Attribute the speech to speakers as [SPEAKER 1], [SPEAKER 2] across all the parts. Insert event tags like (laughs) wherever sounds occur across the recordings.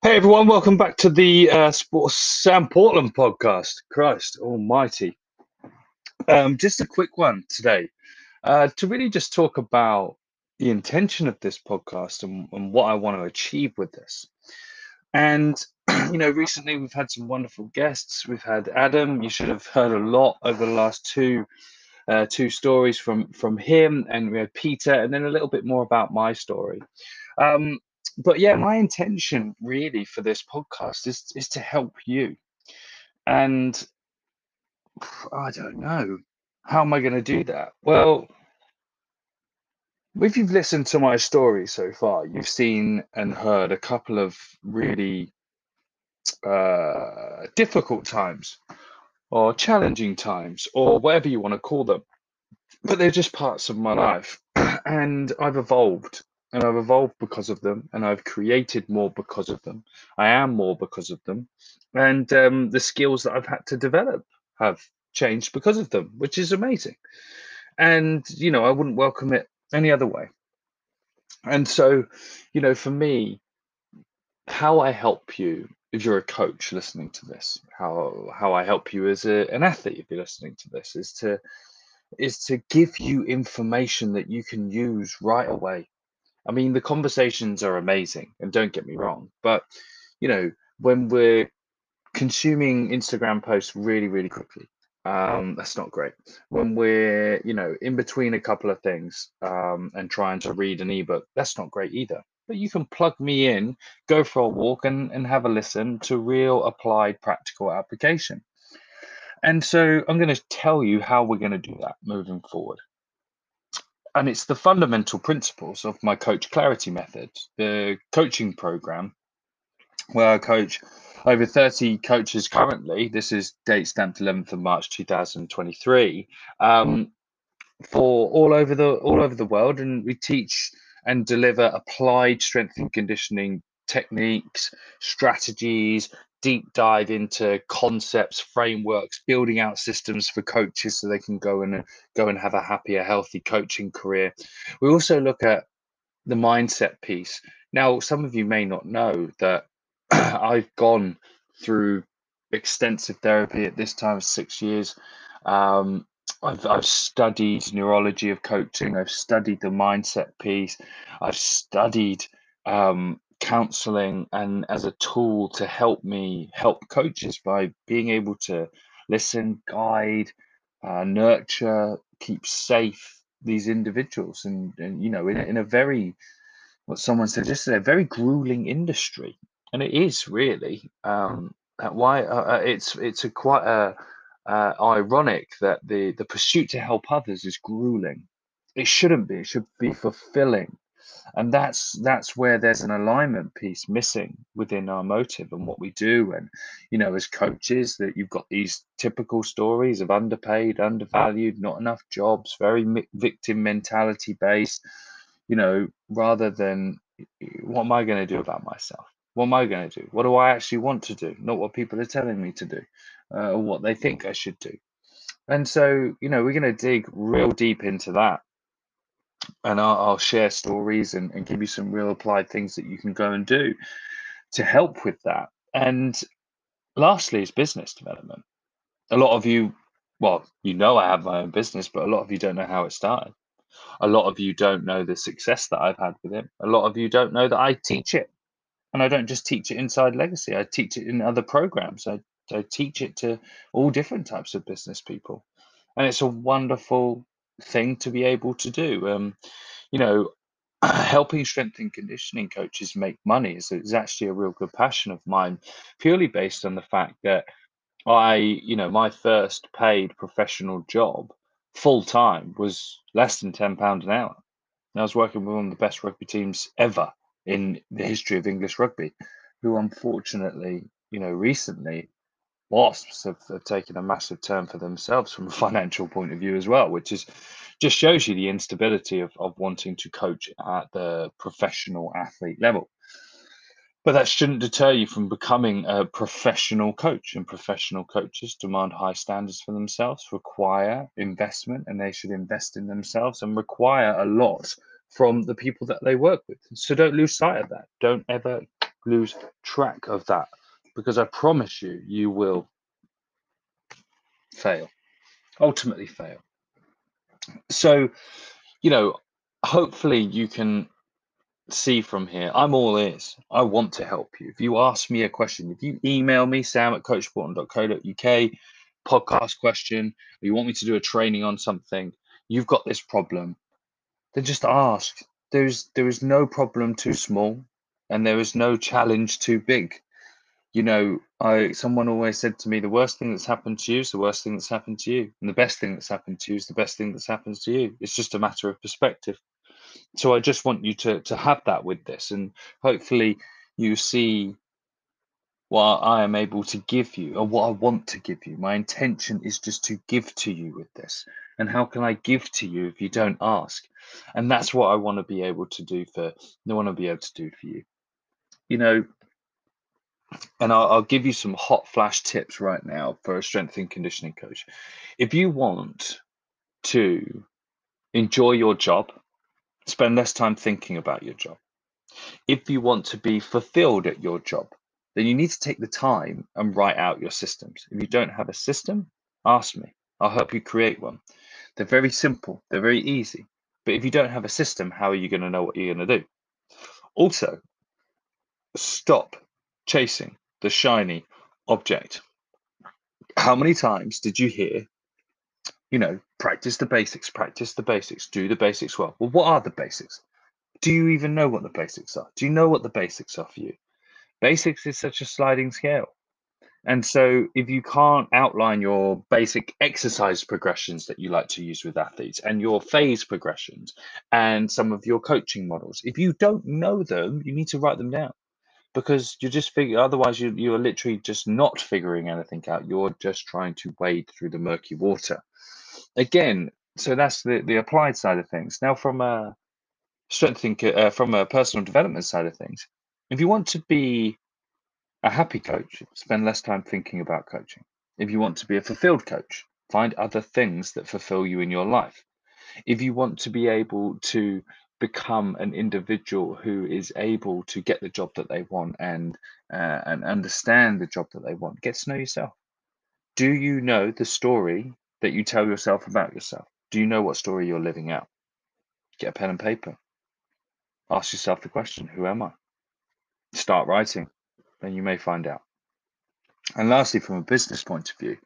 [SPEAKER 1] Hey everyone, welcome back to the uh, Sports Sam Portland podcast. Christ Almighty! Um, just a quick one today uh, to really just talk about the intention of this podcast and, and what I want to achieve with this. And (clears throat) you know, recently we've had some wonderful guests. We've had Adam. You should have heard a lot over the last two uh, two stories from from him, and we had Peter, and then a little bit more about my story. Um, but yeah, my intention really for this podcast is is to help you. And I don't know how am I going to do that. Well, if you've listened to my story so far, you've seen and heard a couple of really uh, difficult times or challenging times or whatever you want to call them. But they're just parts of my life. (clears throat) And I've evolved and I've evolved because of them, and I've created more because of them. I am more because of them, and um, the skills that I've had to develop have changed because of them, which is amazing. And you know, I wouldn't welcome it any other way. And so, you know, for me, how I help you if you're a coach listening to this, how how I help you as a, an athlete if you're listening to this, is to is to give you information that you can use right away I mean, the conversations are amazing, and don't get me wrong, but you know, when we're consuming Instagram posts really, really quickly, um, that's not great. When we're, you know, in between a couple of things um, and trying to read an ebook, that's not great either. But you can plug me in, go for a walk, and, and have a listen to real applied practical application. And so I'm going to tell you how we're going to do that moving forward and it's the fundamental principles of my coach clarity method. The coaching program where i coach over 30 coaches currently this is date stamped 11th of march 2023 um, for all over the all over the world and we teach and deliver applied strength and conditioning techniques strategies deep dive into concepts, frameworks, building out systems for coaches so they can go and go and have a happier, healthy coaching career. We also look at the mindset piece. Now, some of you may not know that (clears throat) I've gone through extensive therapy at this time, six years. Um, I've, I've studied neurology of coaching. I've studied the mindset piece. I've studied um, counseling and as a tool to help me help coaches by being able to listen, guide, uh, nurture, keep safe these individuals, and, and you know, in, in a very what someone said yesterday, a very grueling industry, and it is really. Um, why uh, uh, it's it's a quite a uh, ironic that the the pursuit to help others is grueling. It shouldn't be. It should be fulfilling and that's that's where there's an alignment piece missing within our motive and what we do. And you know as coaches that you've got these typical stories of underpaid undervalued not enough jobs very victim mentality based you know rather than what am i going to do about myself? What am i going to do? What do i actually want to do? Not what people are telling me to do uh, or what they think i should do. And so you know we're going to dig real deep into that and I'll, I'll share stories and, and give you some real applied things that you can go and do to help with that. And lastly, is business development. A lot of you, well, you know, I have my own business, but a lot of you don't know how it started. A lot of you don't know the success that I've had with it. A lot of you don't know that I teach it. And I don't just teach it inside Legacy, I teach it in other programs. I, I teach it to all different types of business people. And it's a wonderful thing to be able to do. Um, you know, (clears throat) helping strength and conditioning coaches make money is, is actually a real good passion of mine, purely based on the fact that I, you know, my first paid professional job full time was less than ten pound an hour. And I was working with one of the best rugby teams ever in the history of English rugby, who unfortunately, you know, recently Wasps have, have taken a massive turn for themselves from a (laughs) financial point of view as well, which is just shows you the instability of, of wanting to coach at the professional athlete level. But that shouldn't deter you from becoming a professional coach. And professional coaches demand high standards for themselves, require investment, and they should invest in themselves and require a lot from the people that they work with. So don't lose sight of that. Don't ever lose track of that because I promise you, you will fail, ultimately fail. So, you know, hopefully you can see from here, I'm all ears. I want to help you. If you ask me a question, if you email me, sam at coachsportland.co.uk, podcast question, or you want me to do a training on something, you've got this problem, then just ask. There's there is no problem too small and there is no challenge too big. You know, I someone always said to me, the worst thing that's happened to you is the worst thing that's happened to you. And the best thing that's happened to you is the best thing that's happened to you. It's just a matter of perspective so I just want you to to have that with this, and hopefully you see what I am able to give you, or what I want to give you. My intention is just to give to you with this. And how can I give to you if you don't ask? And that's what I want to be able to do for. I want to be able to do for you. You know, and I'll, I'll give you some hot flash tips right now for a strength and conditioning coach. If you want to enjoy your job Spend less time thinking about your job. If you want to be fulfilled at your job, then you need to take the time and write out your systems. If you don't have a system, ask me. I'll help you create one. They're very simple, they're very easy. But if you don't have a system, how are you going to know what you're going to do? Also, stop chasing the shiny object. How many times did you hear you know, practice the basics, practice the basics, do the basics well. Well, what are the basics? Do you even know what the basics are? Do you know what the basics are for you? Basics is such a sliding scale. And so, if you can't outline your basic exercise progressions that you like to use with athletes and your phase progressions and some of your coaching models, if you don't know them, you need to write them down because you're just figure otherwise you, you're literally just not figuring anything out. You're just trying to wade through the murky water again, so that's the, the applied side of things. Now, from a strengthening, uh, from a personal development side of things, if you want to be a happy coach, spend less time thinking about coaching. If you want to be a fulfilled coach, find other things that fulfill you in your life. If you want to be able to become an individual who is able to get the job that they want and uh, and understand the job that they want, get to know yourself. Do you know the story that you tell yourself about yourself? Do you know what story you're living out? Get a pen and paper. Ask yourself the question Who am I? Start writing, then you may find out. And lastly, from a business point of view,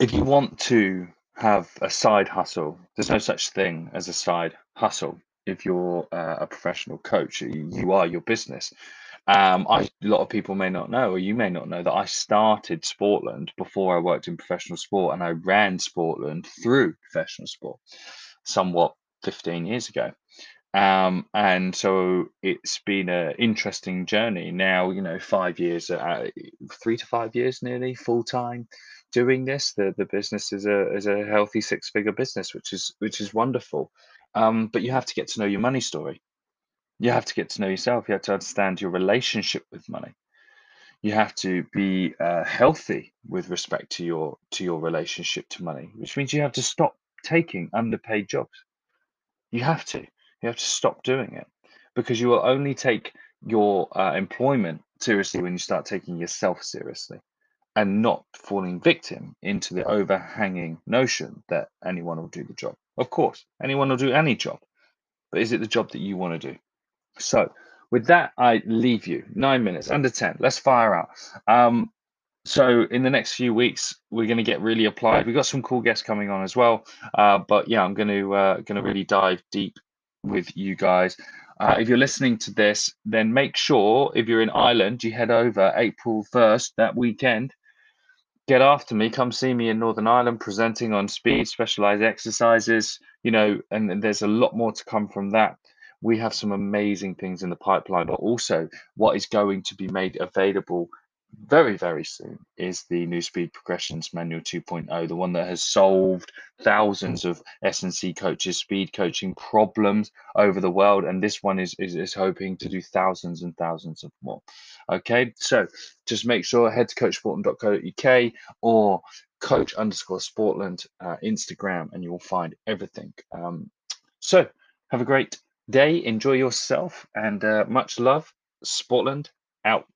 [SPEAKER 1] if you want to have a side hustle, there's no such thing as a side hustle. If you're uh, a professional coach, you are your business. Um, I, a lot of people may not know, or you may not know, that I started Sportland before I worked in professional sport, and I ran Sportland through professional sport, somewhat 15 years ago. Um, and so it's been an interesting journey. Now, you know, five years, uh, three to five years, nearly full time doing this. The the business is a is a healthy six figure business, which is which is wonderful. Um, but you have to get to know your money story. You have to get to know yourself. You have to understand your relationship with money. You have to be uh, healthy with respect to your to your relationship to money, which means you have to stop taking underpaid jobs. You have to. You have to stop doing it because you will only take your uh, employment seriously when you start taking yourself seriously and not falling victim into the overhanging notion that anyone will do the job. Of course, anyone will do any job, but is it the job that you want to do? So with that, I leave you nine minutes under 10. Let's fire out. Um, so in the next few weeks, we're going to get really applied. We've got some cool guests coming on as well. Uh, but yeah, I'm going to uh, going to really dive deep with you guys. Uh, if you're listening to this, then make sure if you're in Ireland, you head over April 1st that weekend. Get after me. Come see me in Northern Ireland presenting on speed, specialized exercises. You know, and there's a lot more to come from that we have some amazing things in the pipeline, but also what is going to be made available very, very soon is the new Speed Progressions Manual 2.0, the one that has solved thousands of S&C coaches' speed coaching problems over the world. And this one is, is, is hoping to do thousands and thousands of more. Okay, so just make sure head to coachsportland.co.uk or coach underscore sportland uh, Instagram, and you will find everything. Um, so have a great day. Enjoy yourself and uh, much love. Sportland out.